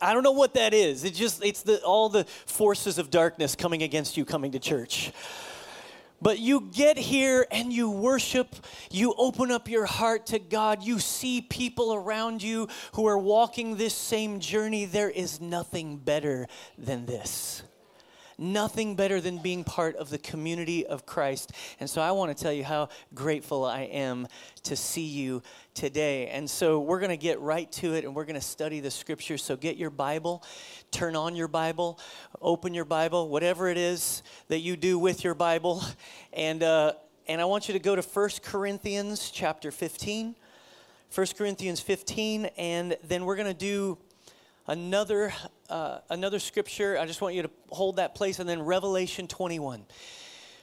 I don't know what that is. It just it's the all the forces of darkness coming against you coming to church. But you get here and you worship, you open up your heart to God, you see people around you who are walking this same journey. There is nothing better than this nothing better than being part of the community of Christ. And so I want to tell you how grateful I am to see you today. And so we're going to get right to it and we're going to study the scriptures. So get your Bible, turn on your Bible, open your Bible, whatever it is that you do with your Bible. And, uh, and I want you to go to 1 Corinthians chapter 15. 1 Corinthians 15, and then we're going to do another uh, another scripture. I just want you to hold that place, and then Revelation 21.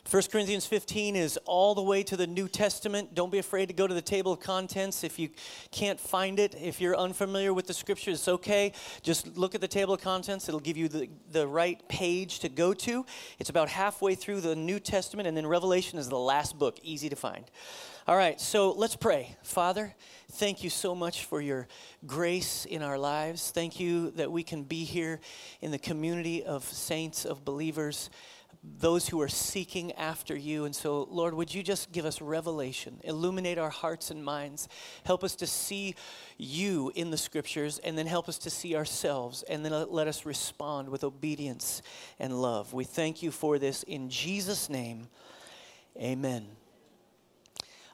1 Corinthians 15 is all the way to the New Testament. Don't be afraid to go to the table of contents if you can't find it. If you're unfamiliar with the scriptures, it's okay. Just look at the table of contents. It'll give you the, the right page to go to. It's about halfway through the New Testament, and then Revelation is the last book, easy to find. All right, so let's pray. Father, thank you so much for your grace in our lives. Thank you that we can be here in the community of saints, of believers, those who are seeking after you. And so, Lord, would you just give us revelation, illuminate our hearts and minds, help us to see you in the scriptures, and then help us to see ourselves, and then let us respond with obedience and love. We thank you for this in Jesus' name. Amen.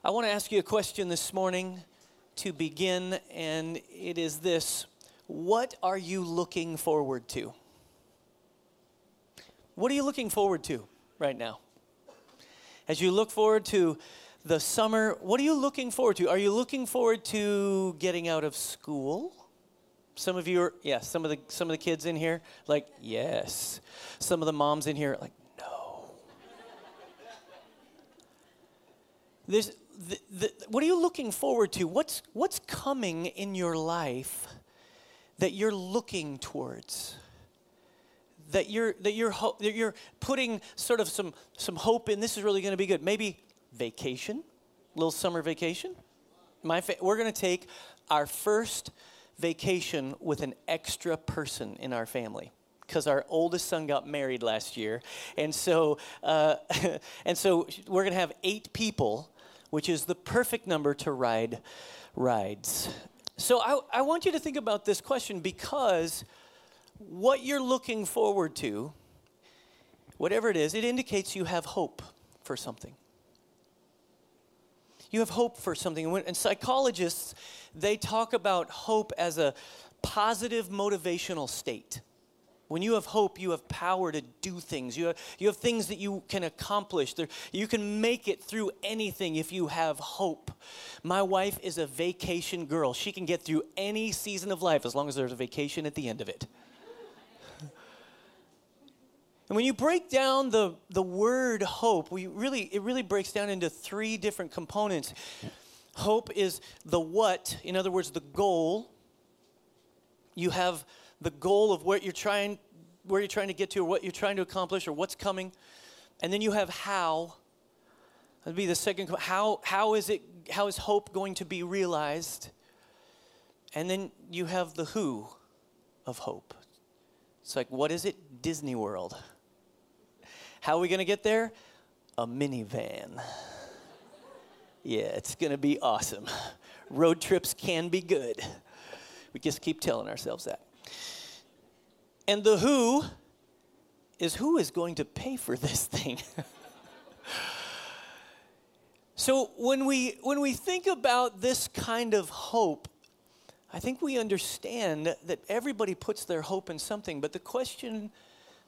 I want to ask you a question this morning to begin, and it is this What are you looking forward to? What are you looking forward to right now? As you look forward to the summer, what are you looking forward to? Are you looking forward to getting out of school? Some of you are, yeah, some of the some of the kids in here, like, yes. Some of the moms in here, like, no. There's the, the, what are you looking forward to? What's, what's coming in your life that you're looking towards? That you're, that you're, ho- that you're putting sort of some, some hope in. This is really going to be good. Maybe vacation, little summer vacation. My fa- we're going to take our first vacation with an extra person in our family because our oldest son got married last year, and so uh, and so we're gonna have eight people which is the perfect number to ride rides. So I, I want you to think about this question because what you're looking forward to, whatever it is, it indicates you have hope for something. You have hope for something. And psychologists, they talk about hope as a positive motivational state. When you have hope, you have power to do things. You have, you have things that you can accomplish. There, you can make it through anything if you have hope. My wife is a vacation girl. She can get through any season of life as long as there's a vacation at the end of it. And when you break down the, the word hope, we really, it really breaks down into three different components. Hope is the what, in other words, the goal. You have the goal of what you're trying where you're trying to get to or what you're trying to accomplish or what's coming. And then you have how. That'd be the second how how is it how is hope going to be realized? And then you have the who of hope. It's like what is it? Disney world how are we going to get there? A minivan. Yeah it's going to be awesome. Road trips can be good. We just keep telling ourselves that. And the who is who is going to pay for this thing? so when we when we think about this kind of hope, I think we understand that everybody puts their hope in something, but the question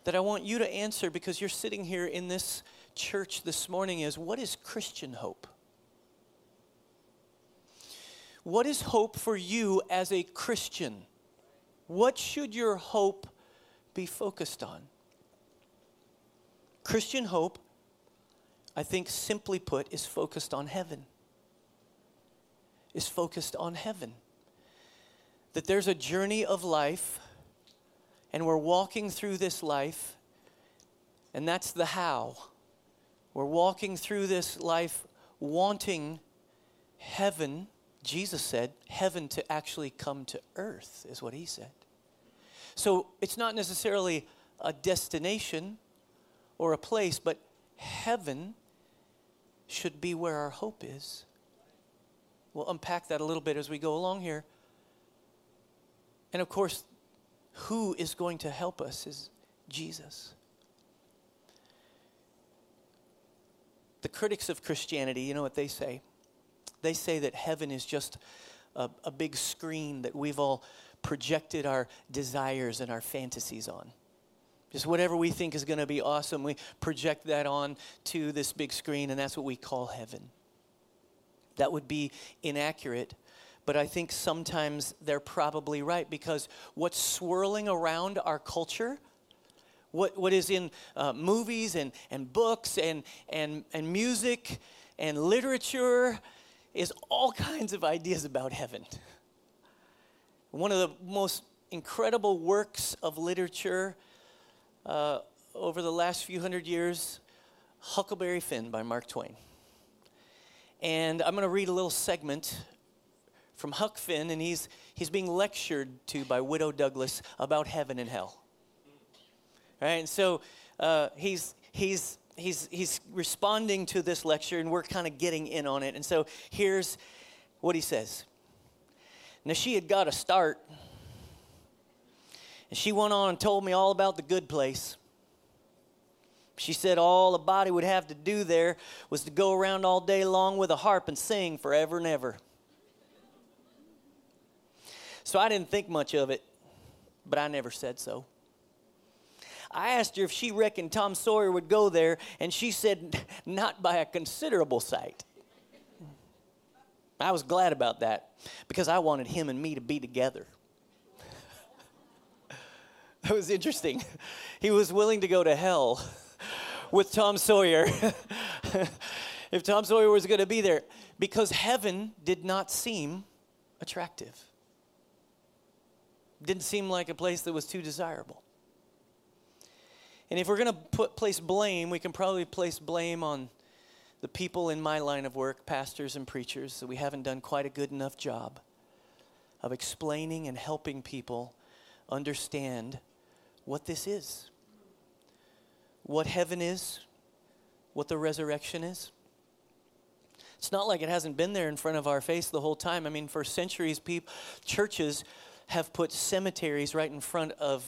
that I want you to answer because you're sitting here in this church this morning is what is Christian hope? What is hope for you as a Christian? What should your hope be focused on. Christian hope, I think simply put, is focused on heaven. Is focused on heaven. That there's a journey of life, and we're walking through this life, and that's the how. We're walking through this life wanting heaven, Jesus said, heaven to actually come to earth, is what he said. So it's not necessarily a destination or a place, but heaven should be where our hope is. We'll unpack that a little bit as we go along here. And of course, who is going to help us is Jesus. The critics of Christianity, you know what they say? They say that heaven is just a, a big screen that we've all projected our desires and our fantasies on. Just whatever we think is going to be awesome, we project that on to this big screen, and that's what we call heaven. That would be inaccurate, but I think sometimes they're probably right because what's swirling around our culture, what, what is in uh, movies and, and books and, and, and music and literature is all kinds of ideas about heaven. One of the most incredible works of literature uh, over the last few hundred years Huckleberry Finn by Mark Twain. And I'm going to read a little segment from Huck Finn, and he's, he's being lectured to by Widow Douglas about heaven and hell. Right? And so uh, he's, he's, he's, he's responding to this lecture, and we're kind of getting in on it. And so here's what he says Now, she had got a start, and she went on and told me all about the good place. She said all a body would have to do there was to go around all day long with a harp and sing forever and ever. So I didn't think much of it, but I never said so. I asked her if she reckoned Tom Sawyer would go there, and she said, not by a considerable sight. I was glad about that because I wanted him and me to be together. that was interesting. He was willing to go to hell with Tom Sawyer if Tom Sawyer was going to be there because heaven did not seem attractive. Didn't seem like a place that was too desirable. And if we're going to put place blame, we can probably place blame on the people in my line of work, pastors and preachers, that we haven't done quite a good enough job of explaining and helping people understand what this is, what heaven is, what the resurrection is. It's not like it hasn't been there in front of our face the whole time. I mean, for centuries, people, churches have put cemeteries right in front of,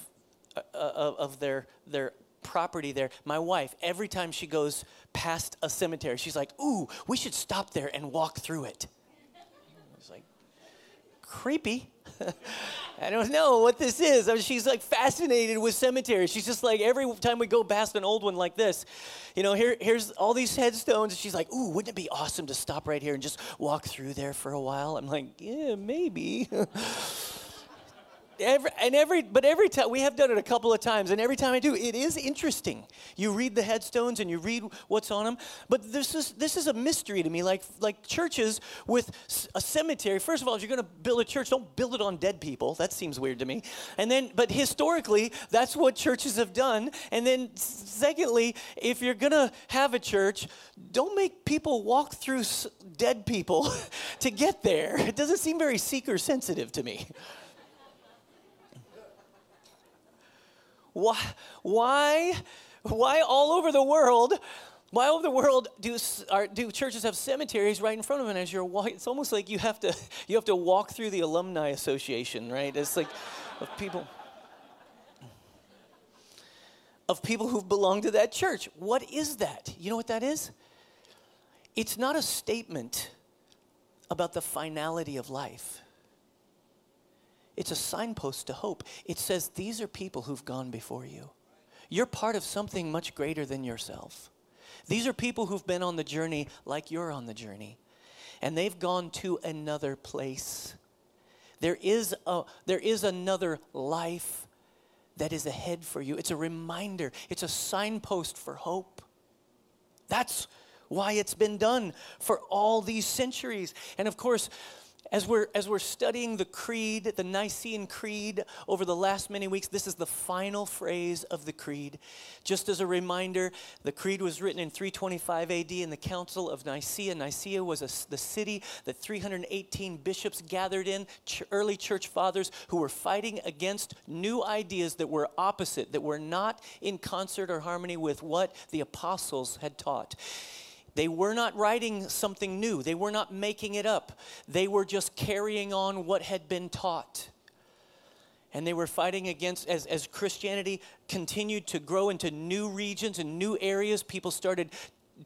uh, of, of their, their property there. My wife, every time she goes past a cemetery, she's like, Ooh, we should stop there and walk through it. It's like, creepy. I don't know what this is. I mean, she's like fascinated with cemeteries. She's just like, every time we go past an old one like this, you know, here, here's all these headstones. She's like, Ooh, wouldn't it be awesome to stop right here and just walk through there for a while? I'm like, Yeah, maybe. every, and every, but every time, we have done it a couple of times, and every time I do, it is interesting. You read the headstones and you read what's on them, but this is, this is a mystery to me. Like, like churches with a cemetery, first of all, if you're going to build a church, don't build it on dead people. That seems weird to me. And then, but historically, that's what churches have done. And then, secondly, if you're going to have a church, don't make people walk through dead people to get there. It doesn't seem very seeker sensitive to me. Why, why, why all over the world? Why all over the world do, are, do churches have cemeteries right in front of them as you're walking? It's almost like you have to you have to walk through the alumni association, right? It's like of people of people who've belonged to that church. What is that? You know what that is? It's not a statement about the finality of life. It's a signpost to hope. It says these are people who've gone before you. You're part of something much greater than yourself. These are people who've been on the journey like you're on the journey, and they've gone to another place. There is, a, there is another life that is ahead for you. It's a reminder, it's a signpost for hope. That's why it's been done for all these centuries. And of course, As we're, as we're studying the creed, the Nicene Creed, over the last many weeks, this is the final phrase of the creed. Just as a reminder, the creed was written in 325 AD in the Council of Nicaea. Nicaea was a, the city that 318 bishops gathered in, ch- early church fathers who were fighting against new ideas that were opposite, that were not in concert or harmony with what the apostles had taught. They were not writing something new, they were not making it up. They were just carrying on what had been taught. And they were fighting against, as, as Christianity continued to grow into new regions and new areas, people started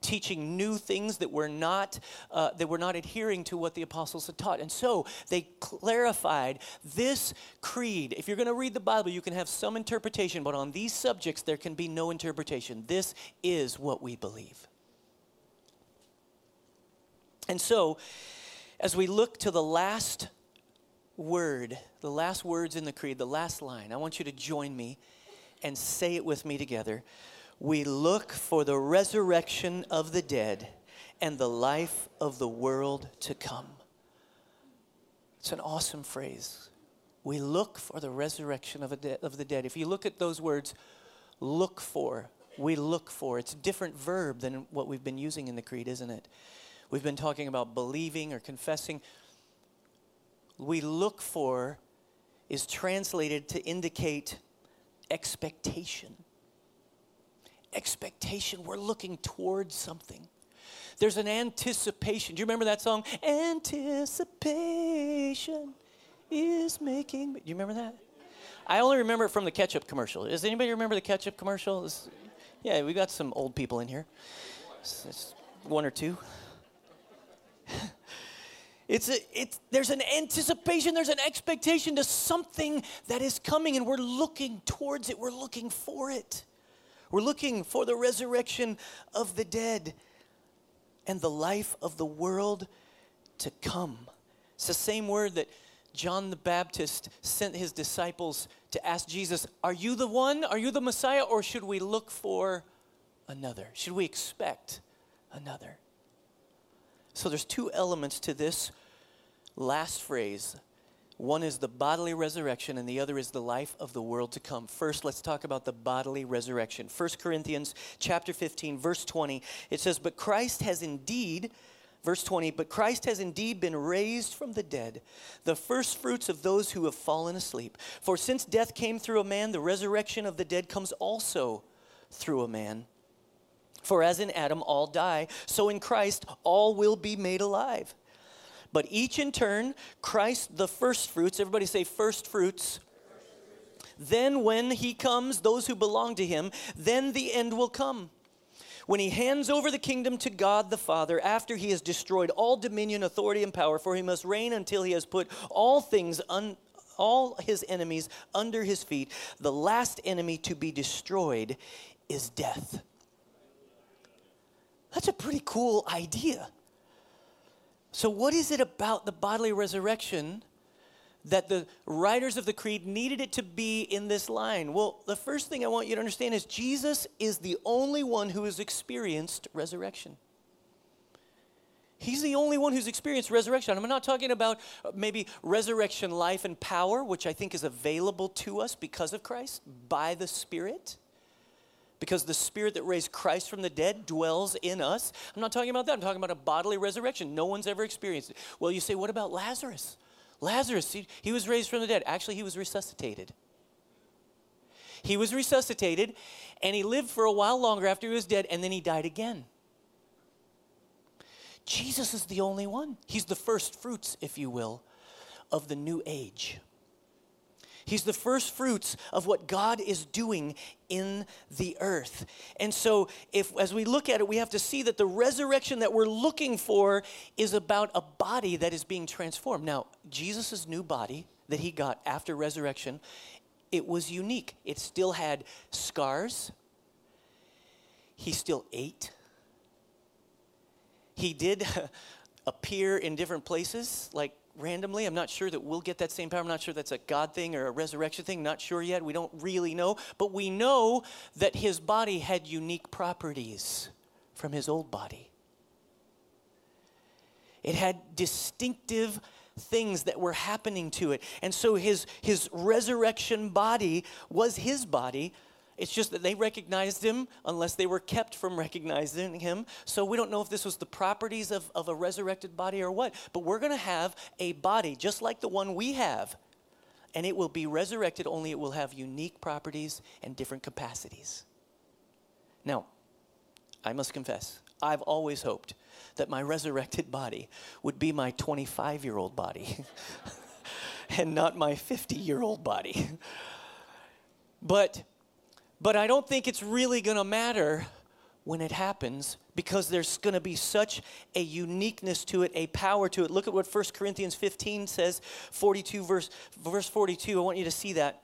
teaching new things that were not uh, that were not adhering to what the apostles had taught. And so they clarified this creed. If you're going to read the bible you can have some interpretation but on these subjects there can be no interpretation. This is what we believe and so, as we look to the last word, the last words in the creed, the last line, I want you to join me and say it with me together. We look for the resurrection of the dead and the life of the world to come. It's an awesome phrase. We look for the resurrection of, de- of the dead. If you look at those words, look for, we look for, it's a different verb than what we've been using in the creed, isn't it? We've been talking about believing or confessing. We look for is translated to indicate expectation. Expectation. We're looking towards something. There's an anticipation. Do you remember that song? Anticipation is making. Do you remember that? I only remember it from the ketchup commercial. Does anybody remember the ketchup commercial? Yeah, we got some old people in here. It's, it's one or two. It's, a, it's there's an anticipation, there's an expectation to something that is coming, and we're looking towards it. We're looking for it. We're looking for the resurrection of the dead and the life of the world to come. It's the same word that John the Baptist sent his disciples to ask Jesus, Are you the one? Are you the Messiah? Or should we look for another? Should we expect another? So there's two elements to this last phrase. One is the bodily resurrection, and the other is the life of the world to come. First, let's talk about the bodily resurrection. 1 Corinthians chapter 15, verse 20. It says, But Christ has indeed, verse 20, but Christ has indeed been raised from the dead, the first fruits of those who have fallen asleep. For since death came through a man, the resurrection of the dead comes also through a man. For as in Adam all die, so in Christ all will be made alive. But each in turn, Christ the first fruits, everybody say first fruits. Then when he comes, those who belong to him, then the end will come. When he hands over the kingdom to God the Father, after he has destroyed all dominion, authority, and power, for he must reign until he has put all things un, all his enemies under his feet. The last enemy to be destroyed is death. That's a pretty cool idea. So, what is it about the bodily resurrection that the writers of the creed needed it to be in this line? Well, the first thing I want you to understand is Jesus is the only one who has experienced resurrection. He's the only one who's experienced resurrection. I'm not talking about uh, maybe resurrection life and power, which I think is available to us because of Christ by the Spirit because the spirit that raised Christ from the dead dwells in us. I'm not talking about that. I'm talking about a bodily resurrection. No one's ever experienced it. Well, you say, what about Lazarus? Lazarus, he, he was raised from the dead. Actually, he was resuscitated. He was resuscitated and he lived for a while longer after he was dead and then he died again. Jesus is the only one. He's the first fruits, if you will, of the new age. He's the first fruits of what God is doing in the earth. And so, if as we look at it, we have to see that the resurrection that we're looking for is about a body that is being transformed. Now, Jesus' new body that he got after resurrection, it was unique. It still had scars. He still ate. He did appear in different places, like randomly. I'm not sure that we'll get that same power. I'm not sure that's a God thing or a resurrection thing. Not sure yet. We don't really know. But we know that his body had unique properties from his old body. It had distinctive things that were happening to it. And so his, his resurrection body was his body. It's just that they recognized him unless they were kept from recognizing him. So we don't know if this was the properties of, of a resurrected body or what. But we're going to have a body just like the one we have. And it will be resurrected, only it will have unique properties and different capacities. Now, I must confess, I've always hoped that my resurrected body would be my 25 year old body and not my 50 year old body. but, but I don't think it's really going to matter when it happens because there's going to be such a uniqueness to it, a power to it. Look at what 1 Corinthians 15 says, 42 verse verse 42. I want you to see that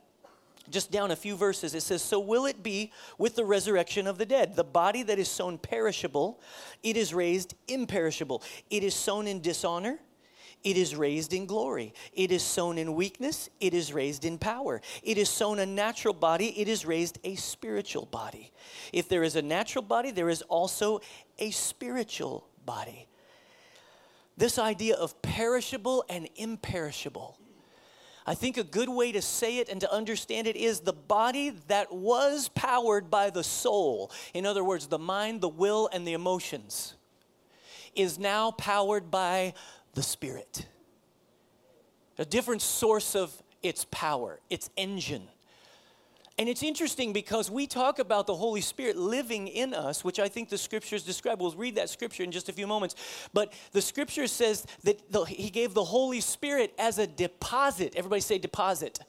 just down a few verses, it says, So will it be with the resurrection of the dead. The body that is sown perishable, it is raised imperishable. It is sown in dishonor, it is raised in glory. It is sown in weakness, it is raised in power. It is sown a natural body, it is raised a spiritual body. If there is a natural body, there is also a spiritual body. This idea of perishable and imperishable I think a good way to say it and to understand it is the body that was powered by the soul, in other words, the mind, the will, and the emotions, is now powered by the spirit. A different source of its power, its engine. And it's interesting because we talk about the Holy Spirit living in us, which I think the scriptures describe. We'll read that scripture in just a few moments. But the scripture says that the, He gave the Holy Spirit as a deposit. Everybody say deposit.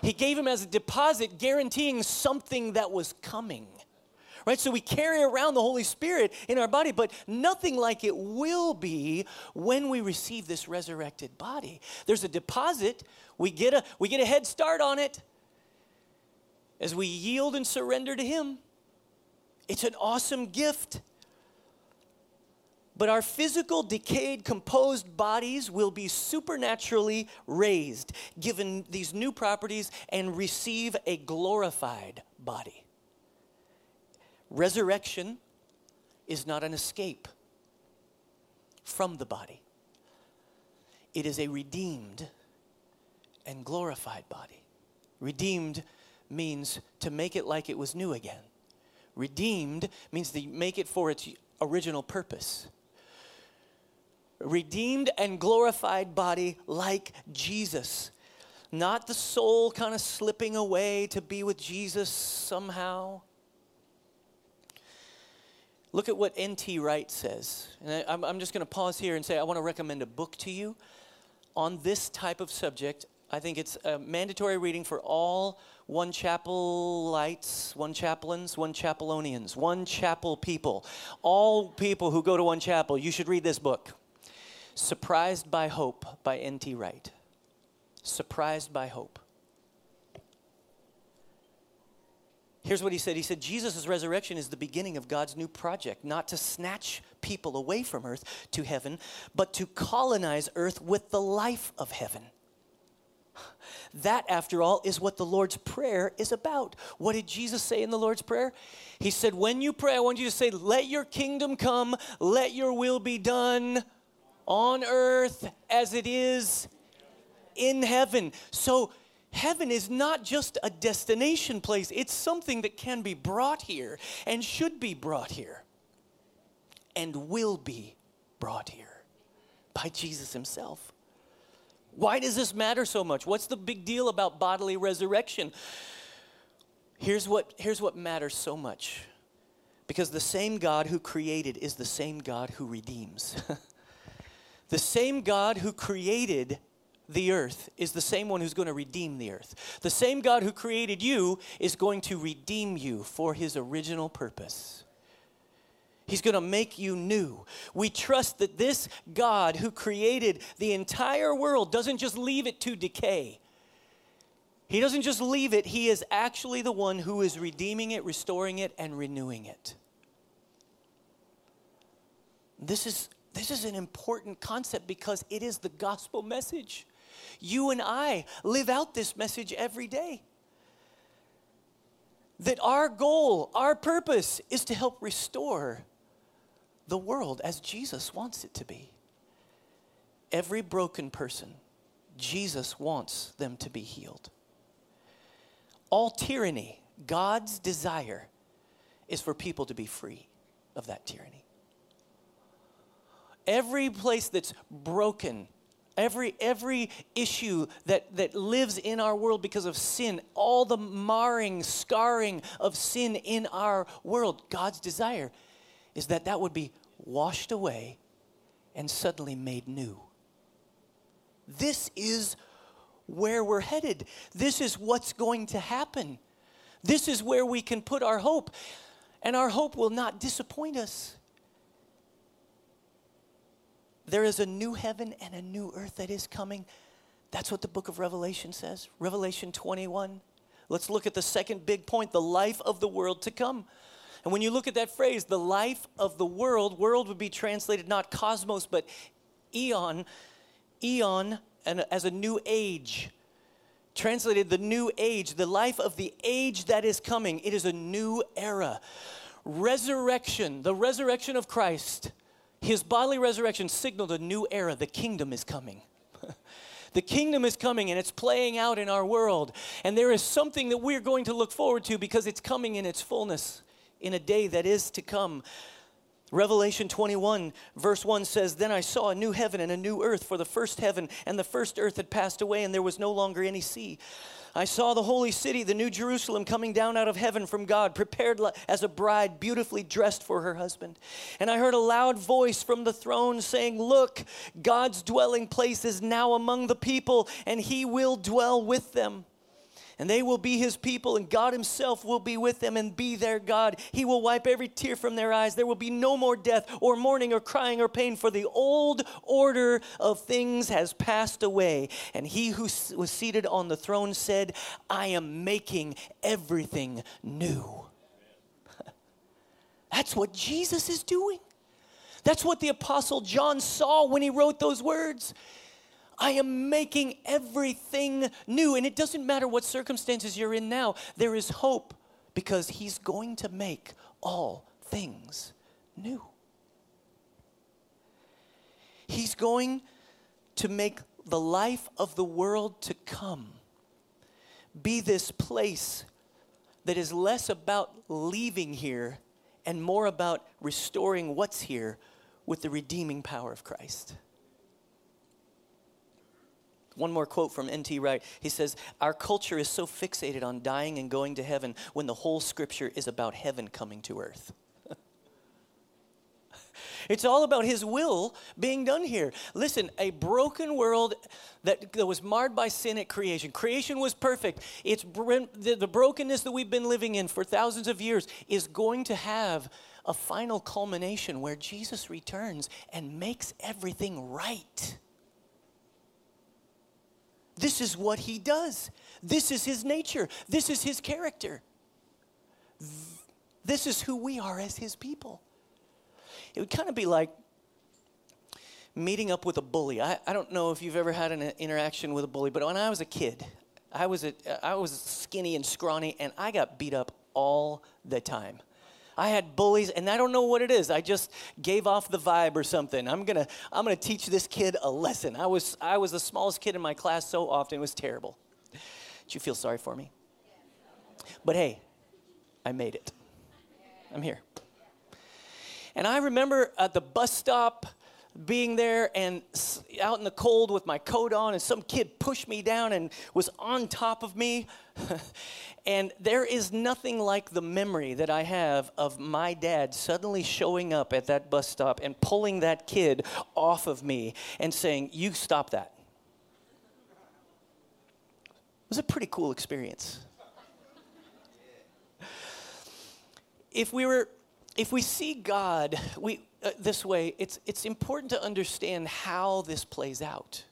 He gave Him as a deposit, guaranteeing something that was coming. Right? So we carry around the Holy Spirit in our body, but nothing like it will be when we receive this resurrected body. There's a deposit, we get a, we get a head start on it as we yield and surrender to Him. It's an awesome gift. But our physical, decayed, composed bodies will be supernaturally raised, given these new properties, and receive a glorified body. Resurrection is not an escape from the body, it is a redeemed and glorified body. Redeemed means to make it like it was new again. Redeemed means to make it for its original purpose. Redeemed and glorified body like Jesus. Not the soul kind of slipping away to be with Jesus somehow. Look at what N.T. Wright says. And I, I'm just going to pause here and say I want to recommend a book to you on this type of subject. I think it's a mandatory reading for all one chapelites, one chaplains, one chapelonians, one chapel people. All people who go to one chapel, you should read this book Surprised by Hope by N.T. Wright. Surprised by Hope. Here's what he said He said, Jesus' resurrection is the beginning of God's new project, not to snatch people away from earth to heaven, but to colonize earth with the life of heaven. That, after all, is what the Lord's Prayer is about. What did Jesus say in the Lord's Prayer? He said, When you pray, I want you to say, Let your kingdom come, let your will be done on earth as it is in heaven. So, heaven is not just a destination place, it's something that can be brought here and should be brought here and will be brought here by Jesus Himself. Why does this matter so much? What's the big deal about bodily resurrection? Here's what, here's what matters so much. Because the same God who created is the same God who redeems. the same God who created the earth is the same one who's going to redeem the earth. The same God who created you is going to redeem you for his original purpose. He's going to make you new. We trust that this God who created the entire world doesn't just leave it to decay. He doesn't just leave it, He is actually the one who is redeeming it, restoring it, and renewing it. This is, this is an important concept because it is the gospel message. You and I live out this message every day. That our goal, our purpose is to help restore the world as Jesus wants it to be. Every broken person Jesus wants them to be healed. All tyranny, God's desire, is for people to be free of that tyranny. Every place that's broken, every every issue that that lives in our world because of sin all the marring scarring of sin in our world god's desire is that that would be washed away and suddenly made new. This is where we're headed. This is what's going to happen. This is where we can put our hope. And our hope will not disappoint us there is a new heaven and a new earth that is coming. That's what the book of Revelation says. Revelation 21. Let's look at the second big point the life of the world to come. And when you look at that phrase, the life of the world, world would be translated not cosmos, but eon, eon, and as a new age. Translated the new age, the life of the age that is coming. It is a new era. Resurrection, the resurrection of Christ his bodily resurrection signaled a new era. The kingdom is coming. the kingdom is coming and it's playing out in our world. And there is something that we're going to look forward to because it's coming in its fullness in a day that is to come. Revelation 21, verse 1 says, Then I saw a new heaven and a new earth, for the first heaven and the first earth had passed away, and there was no longer any sea. I saw the holy city, the new Jerusalem, coming down out of heaven from God, prepared as a bride, beautifully dressed for her husband. And I heard a loud voice from the throne saying, Look, God's dwelling place is now among the people, and he will dwell with them and they will be his people, and God himself will be with them and be their God. He will wipe every tear from their eyes. There will be no more death, or mourning, or crying, or pain, for the old order of things has passed away. And he who was seated on the throne said, I am making everything new. That's what Jesus is doing. That's what the Apostle John saw when he wrote those words. I am making everything new. And it doesn't matter what circumstances you're in now, there is hope because He's going to make all things new. He's going to make the life of the world to come be this place that is less about leaving here and more about restoring what's here with the redeeming power of Christ. One more quote from N.T. Wright. He says, Our culture is so fixated on dying and going to heaven when the whole scripture is about heaven coming to earth. it's all about his will being done here. Listen, a broken world that, that was marred by sin at creation. Creation was perfect. It's the, the brokenness that we've been living in for thousands of years is going to have a final culmination where Jesus returns and makes everything right. This is what he does. This is his nature. This is his character. This is who we are as his people. It would kind of be like meeting up with a bully. I, I don't know if you've ever had an interaction with a bully, but when I was a kid, I was, a, I was skinny and scrawny, and I got beat up all the time. I had bullies, and I don't know what it is. I just gave off the vibe or something. I'm gonna, I'm gonna teach this kid a lesson. I was, I was the smallest kid in my class so often. It was terrible. Did you feel sorry for me? But hey, I made it. I'm here. And I remember at the bus stop being there and out in the cold with my coat on, and some kid pushed me down and was on top of me. and there is nothing like the memory that I have of my dad suddenly showing up at that bus stop and pulling that kid off of me and saying, You stop that. It was a pretty cool experience. If we were if we see God, we uh, this way, it's, it's important to understand how this plays out.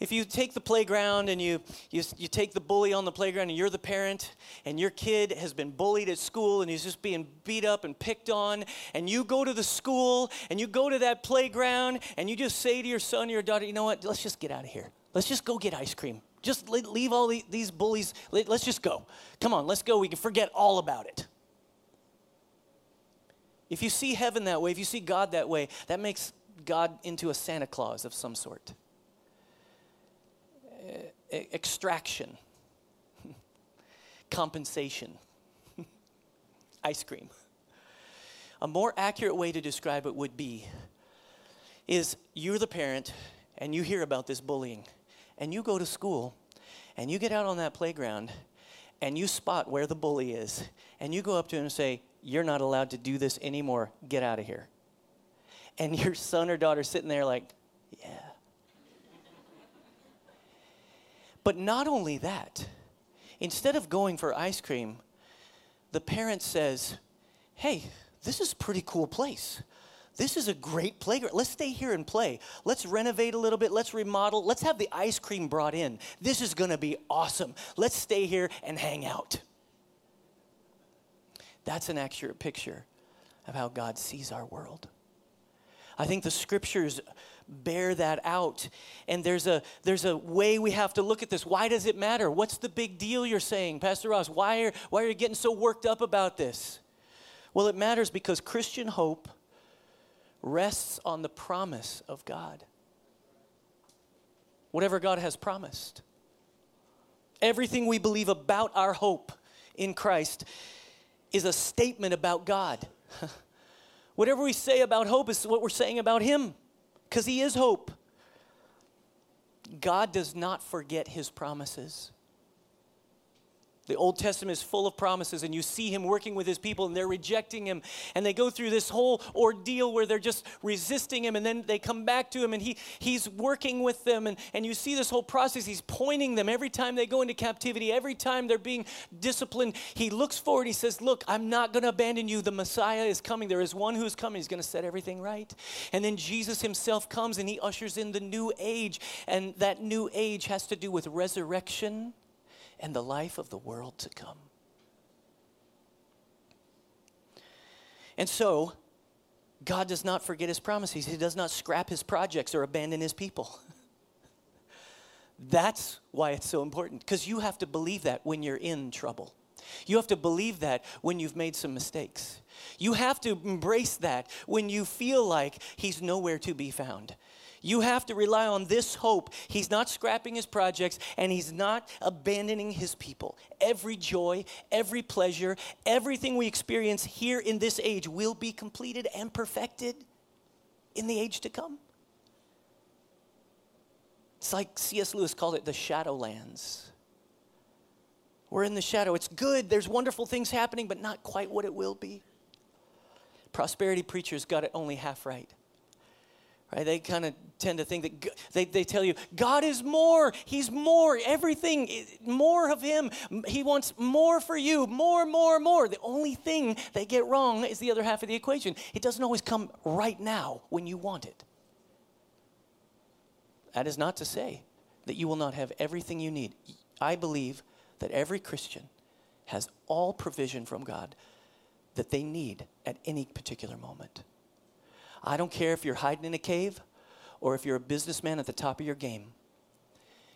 If you take the playground and you, you, you take the bully on the playground and you're the parent and your kid has been bullied at school and he's just being beat up and picked on, and you go to the school and you go to that playground and you just say to your son or your daughter, you know what, let's just get out of here. Let's just go get ice cream. Just leave all these bullies. Let's just go. Come on, let's go. We can forget all about it. If you see heaven that way, if you see God that way, that makes God into a Santa Claus of some sort. e- extraction, compensation, ice cream. A more accurate way to describe it would be is you're the parent and you hear about this bullying and you go to school and you get out on that playground and you spot where the bully is and you go up to him and say, You're not allowed to do this anymore. Get out of here. And your son or daughter sitting there like, Yeah. But not only that, instead of going for ice cream, the parent says, Hey, this is a pretty cool place. This is a great playground. Let's stay here and play. Let's renovate a little bit. Let's remodel. Let's have the ice cream brought in. This is going to be awesome. Let's stay here and hang out. That's an accurate picture of how God sees our world. I think the scriptures bear that out. And there's a there's a way we have to look at this. Why does it matter? What's the big deal you're saying, Pastor Ross? Why are why are you getting so worked up about this? Well, it matters because Christian hope rests on the promise of God. Whatever God has promised. Everything we believe about our hope in Christ is a statement about God. Whatever we say about hope is what we're saying about Him, because He is hope. God does not forget His promises. The Old Testament is full of promises, and you see him working with his people, and they're rejecting him. And they go through this whole ordeal where they're just resisting him, and then they come back to him, and he, he's working with them. And, and you see this whole process. He's pointing them every time they go into captivity, every time they're being disciplined. He looks forward. He says, Look, I'm not going to abandon you. The Messiah is coming. There is one who's coming. He's going to set everything right. And then Jesus himself comes, and he ushers in the new age. And that new age has to do with resurrection and the life of the world to come. And so, God does not forget his promises. He does not scrap his projects or abandon his people. That's why it's so important, because you have to believe that when you're in trouble. You have to believe that when you've made some mistakes. You have to embrace that when you feel like he's nowhere to be found. You have to rely on this hope. He's not scrapping his projects and he's not abandoning his people. Every joy, every pleasure, everything we experience here in this age will be completed and perfected in the age to come. It's like C.S. Lewis called it the shadowlands. We're in the shadow. It's good. There's wonderful things happening, but not quite what it will be. Prosperity preachers got it only half right. Right? They kind of tend to think that they, they tell you, God is more. He's more. Everything, eh, more of Him. He wants more for you. More, more, more. The only thing they get wrong is the other half of the equation. It doesn't always come right now when you want it. That is not to say that you will not have everything you need. I believe that every Christian has all provision from God that they need at any particular moment. I don't care if you're hiding in a cave or if you're a businessman at the top of your game.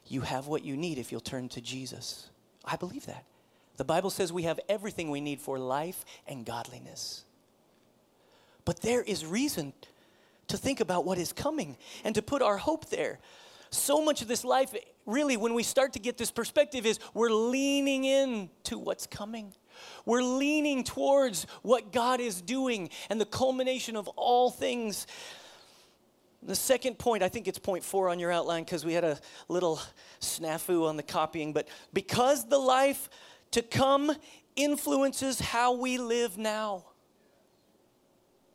You have what you need if you'll turn to Jesus. I believe that. The Bible says we have everything we need for life and godliness. But there is reason to think about what is coming and to put our hope there. So much of this life, really, when we start to get this perspective, is we're leaning in to what's coming. We're leaning towards what God is doing and the culmination of all things. The second point, I think it's point four on your outline because we had a little snafu on the copying, but because the life to come influences how we live now.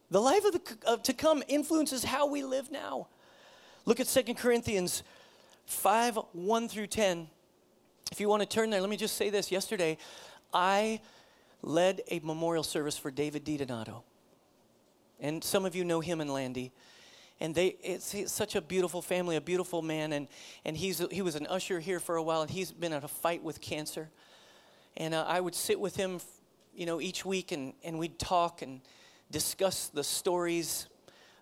The life of the uh, to come influences how we live now. Look at 2 Corinthians 5 1 through 10. If you want to turn there, let me just say this. Yesterday, I led a memorial service for David DiDonato. And some of you know him and Landy. And they, it's, it's, such a beautiful family, a beautiful man. And, and he's, he was an usher here for a while, and he's been at a fight with cancer. And uh, I would sit with him, you know, each week, and, and we'd talk and discuss the stories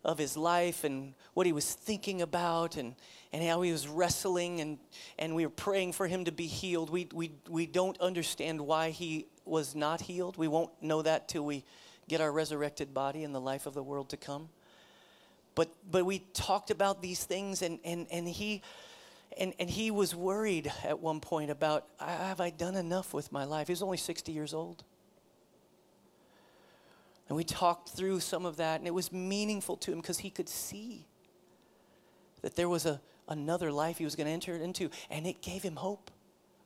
of his life and what he was thinking about and, and how he was wrestling and, and we were praying for him to be healed. We, we, we don't understand why he was not healed. We won't know that till we get our resurrected body in the life of the world to come. But, but we talked about these things and, and, and he, and, and he was worried at one point about have I done enough with my life? He was only 60 years old. And we talked through some of that, and it was meaningful to him because he could see that there was a, another life he was going to enter into, and it gave him hope.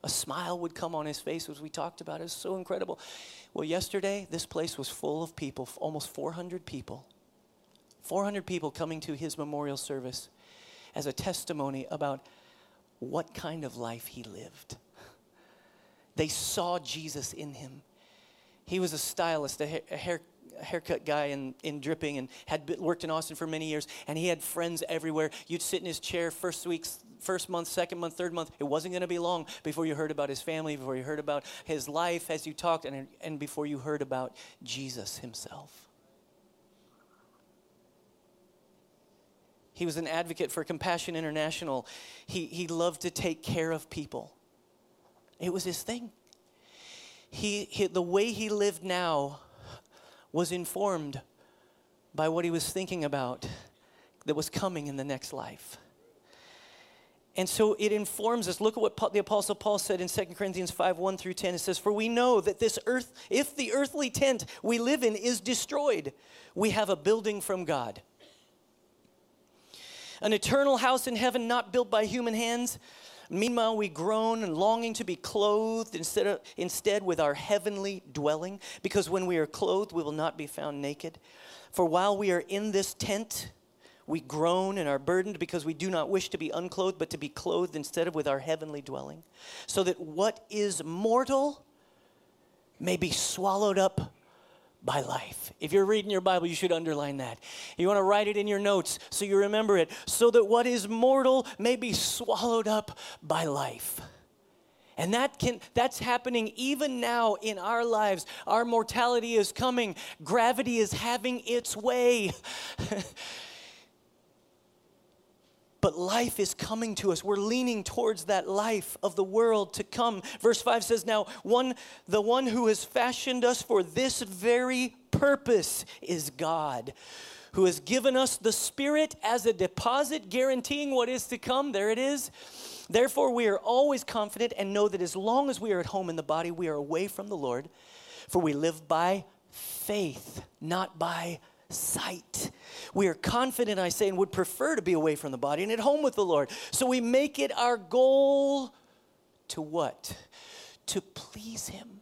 A smile would come on his face as we talked about it. Was so incredible. Well, yesterday, this place was full of people, almost 400 people. 400 people coming to his memorial service as a testimony about what kind of life he lived. They saw Jesus in him. He was a stylist, a, a hair, haircut guy in, in dripping and had worked in Austin for many years, and he had friends everywhere. You'd sit in his chair first week's first month, second month, third month. It wasn't going to be long before you heard about his family, before you heard about his life as you talked, and, and before you heard about Jesus himself. He was an advocate for Compassion International. He, he loved to take care of people. It was his thing. He, he, the way he lived now was informed by what he was thinking about that was coming in the next life. And so it informs us. Look at what the Apostle Paul said in 2 Corinthians 5 1 through 10. It says, For we know that this earth, if the earthly tent we live in is destroyed, we have a building from God an eternal house in heaven not built by human hands. Meanwhile, we groan and longing to be clothed instead, of, instead with our heavenly dwelling, because when we are clothed, we will not be found naked. For while we are in this tent, we groan and are burdened because we do not wish to be unclothed, but to be clothed instead of with our heavenly dwelling, so that what is mortal may be swallowed up by life. If you're reading your Bible, you should underline that. You want to write it in your notes so you remember it, so that what is mortal may be swallowed up by life. And that can that's happening even now in our lives. Our mortality is coming. Gravity is having its way. but life is coming to us. We're leaning towards that life of the world to come. Verse 5 says, Now, one, the one who has fashioned us for this very purpose is God, who has given us the Spirit as a deposit, guaranteeing what is to come. There it is. Therefore, we are always confident and know that as long as we are at home in the body, we are away from the Lord, for we live by faith, not by sight. We are confident, I say, and would prefer to be away from the body and at home with the Lord. So we make it our goal to what? To please Him.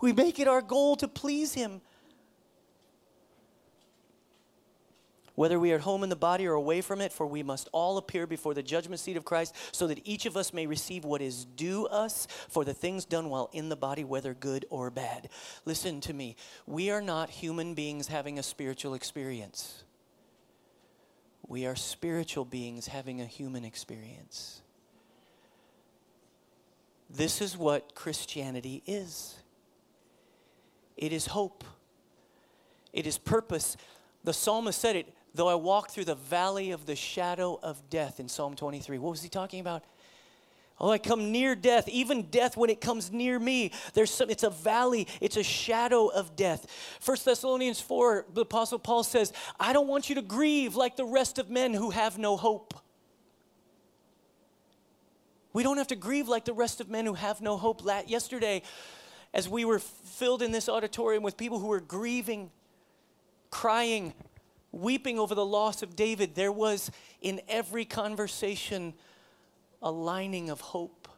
We make it our goal to please Him. Whether we are at home in the body or away from it, for we must all appear before the judgment seat of Christ, so that each of us may receive what is due us for the things done while in the body, whether good or bad. Listen to me. We are not human beings having a spiritual experience. We are spiritual beings having a human experience. This is what Christianity is it is hope, it is purpose. The psalmist said it Though I walk through the valley of the shadow of death in Psalm 23. What was he talking about? Oh, I come near death, even death when it comes near me. There's some, it's a valley, it's a shadow of death. First Thessalonians 4, the Apostle Paul says, I don't want you to grieve like the rest of men who have no hope. We don't have to grieve like the rest of men who have no hope. Yesterday, as we were filled in this auditorium with people who were grieving, crying, weeping over the loss of David, there was in every conversation a lining of hope,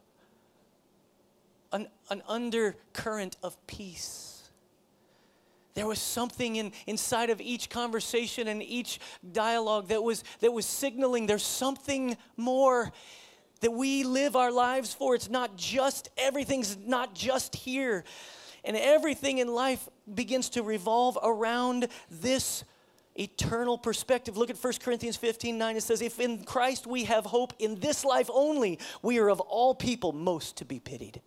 an, an undercurrent of peace. There was something in, inside of each conversation and each dialogue that was, that was signaling there's something more that we live our lives for. It's not just, everything's not just here. And everything in life begins to revolve around this eternal perspective. Look at 1 Corinthians 15 9. It says, If in Christ we have hope in this life only, we are of all people most to be pitied.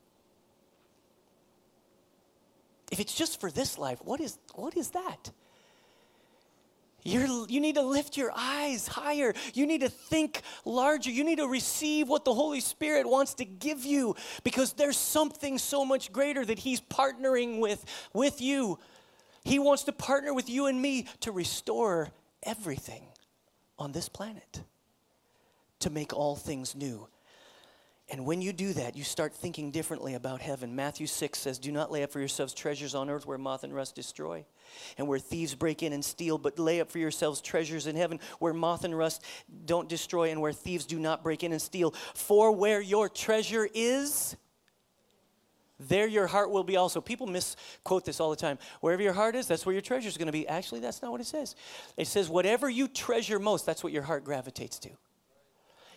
If it's just for this life, what is, what is that? You're, you need to lift your eyes higher. You need to think larger. You need to receive what the Holy Spirit wants to give you because there's something so much greater that He's partnering with, with you he wants to partner with you and me to restore everything on this planet, to make all things new. And when you do that, you start thinking differently about heaven. Matthew 6 says, Do not lay up for yourselves treasures on earth where moth and rust destroy, and where thieves break in and steal, but lay up for yourselves treasures in heaven where moth and rust don't destroy, and where thieves do not break in and steal. For where your treasure is, there your heart will be also. People misquote this all the time. Wherever your heart is, that's where your treasure is going to be. Actually, that's not what it says. It says, whatever you treasure most, that's what your heart gravitates to.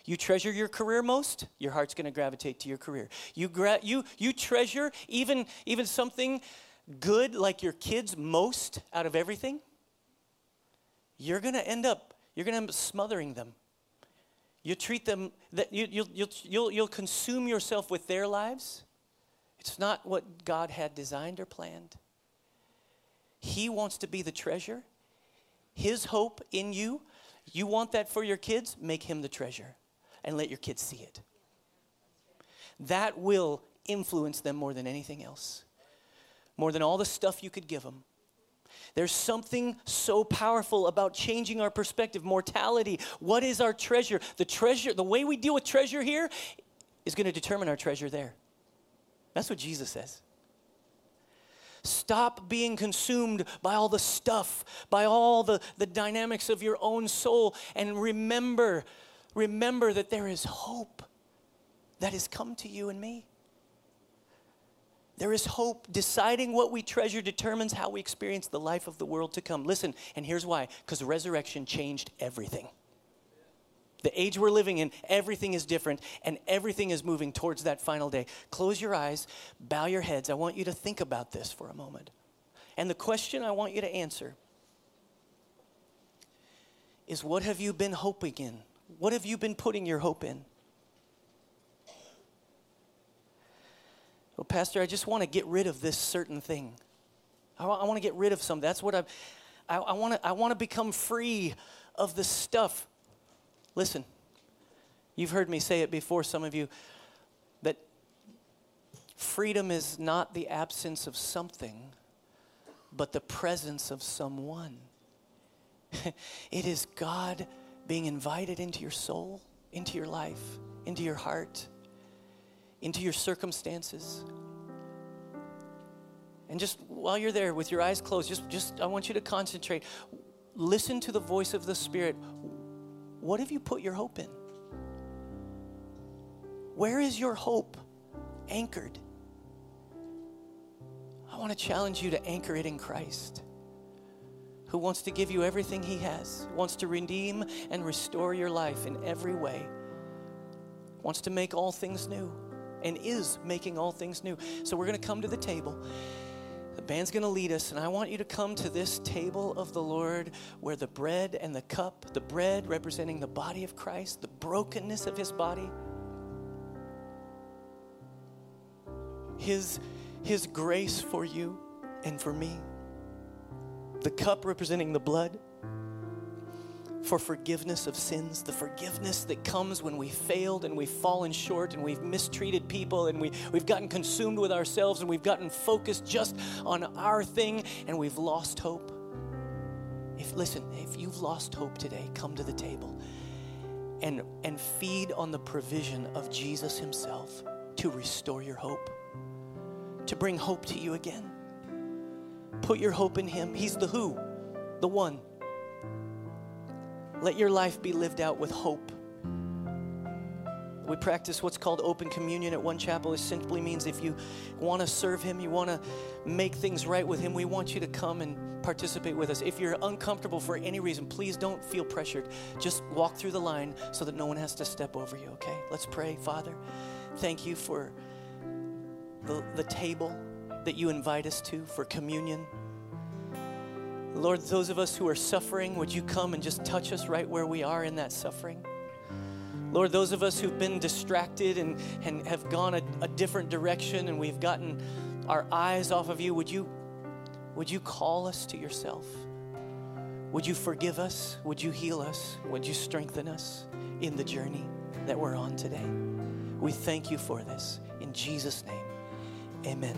You treasure your career most, your heart's going to gravitate to your career. You, gra- you, you treasure even, even something good like your kids most out of everything, you're going to end up, you're going to end up smothering them. You treat them, that you, you'll, you'll, you'll, you'll consume yourself with their lives. It's not what God had designed or planned. He wants to be the treasure. His hope in you, you want that for your kids, make him the treasure and let your kids see it. That will influence them more than anything else, more than all the stuff you could give them. There's something so powerful about changing our perspective. Mortality. What is our treasure? The treasure, the way we deal with treasure here is going to determine our treasure there. That's what Jesus says. Stop being consumed by all the stuff, by all the, the dynamics of your own soul, and remember remember that there is hope that has come to you and me. There is hope. Deciding what we treasure determines how we experience the life of the world to come. Listen, and here's why because resurrection changed everything. The age we're living in, everything is different, and everything is moving towards that final day. Close your eyes, bow your heads. I want you to think about this for a moment. And the question I want you to answer is what have you been hoping in? What have you been putting your hope in? Well, Pastor, I just want to get rid of this certain thing. I, want, want to get rid of some. That's what I've, I, I want to I want to become free of the stuff. Listen, you've heard me say it before, some of you, that freedom is not the absence of something, but the presence of someone. it is God being invited into your soul, into your life, into your heart, into your circumstances. And just while you're there with your eyes closed, just, just I want you to concentrate. Listen to the voice of the Spirit. What have you put your hope in? Where is your hope anchored? I want to challenge you to anchor it in Christ who wants to give you everything He has, wants to redeem and restore your life in every way, wants to make all things new, and is making all things new. So we're going to come to the table. The band's going to lead us, and I want you to come to this table of the Lord where the bread and the cup, the bread representing the body of Christ, the brokenness of his body, his, his grace for you and for me. The cup representing the blood for forgiveness of sins, the forgiveness that comes when we've failed and we've fallen short and we've mistreated people and we, we've gotten consumed with ourselves and we've gotten focused just on our thing and we've lost hope. If listen, if you've lost hope today, come to the table and, and feed on the provision of Jesus Himself to restore your hope, to bring hope to you again. Put your hope in Him. He's the who, the one. Let your life be lived out with hope. We practice what's called open communion at One Chapel. It simply means if you want to serve Him, you want to make things right with Him, we want you to come and participate with us. If you're uncomfortable for any reason, please don't feel pressured. Just walk through the line so that no one has to step over you, okay? Let's pray. Father, thank you for the, the table that you invite us to for communion. Lord, those of us who are suffering, would you come and just touch us right where we are in that suffering? Lord, those of us who've been distracted and, and have gone a, a different direction and we've gotten our eyes off of you, would you, would you call us to yourself? Would you forgive us? Would you heal us? Would you strengthen us in the journey that we're on today? We thank you for this. In Jesus' name, amen.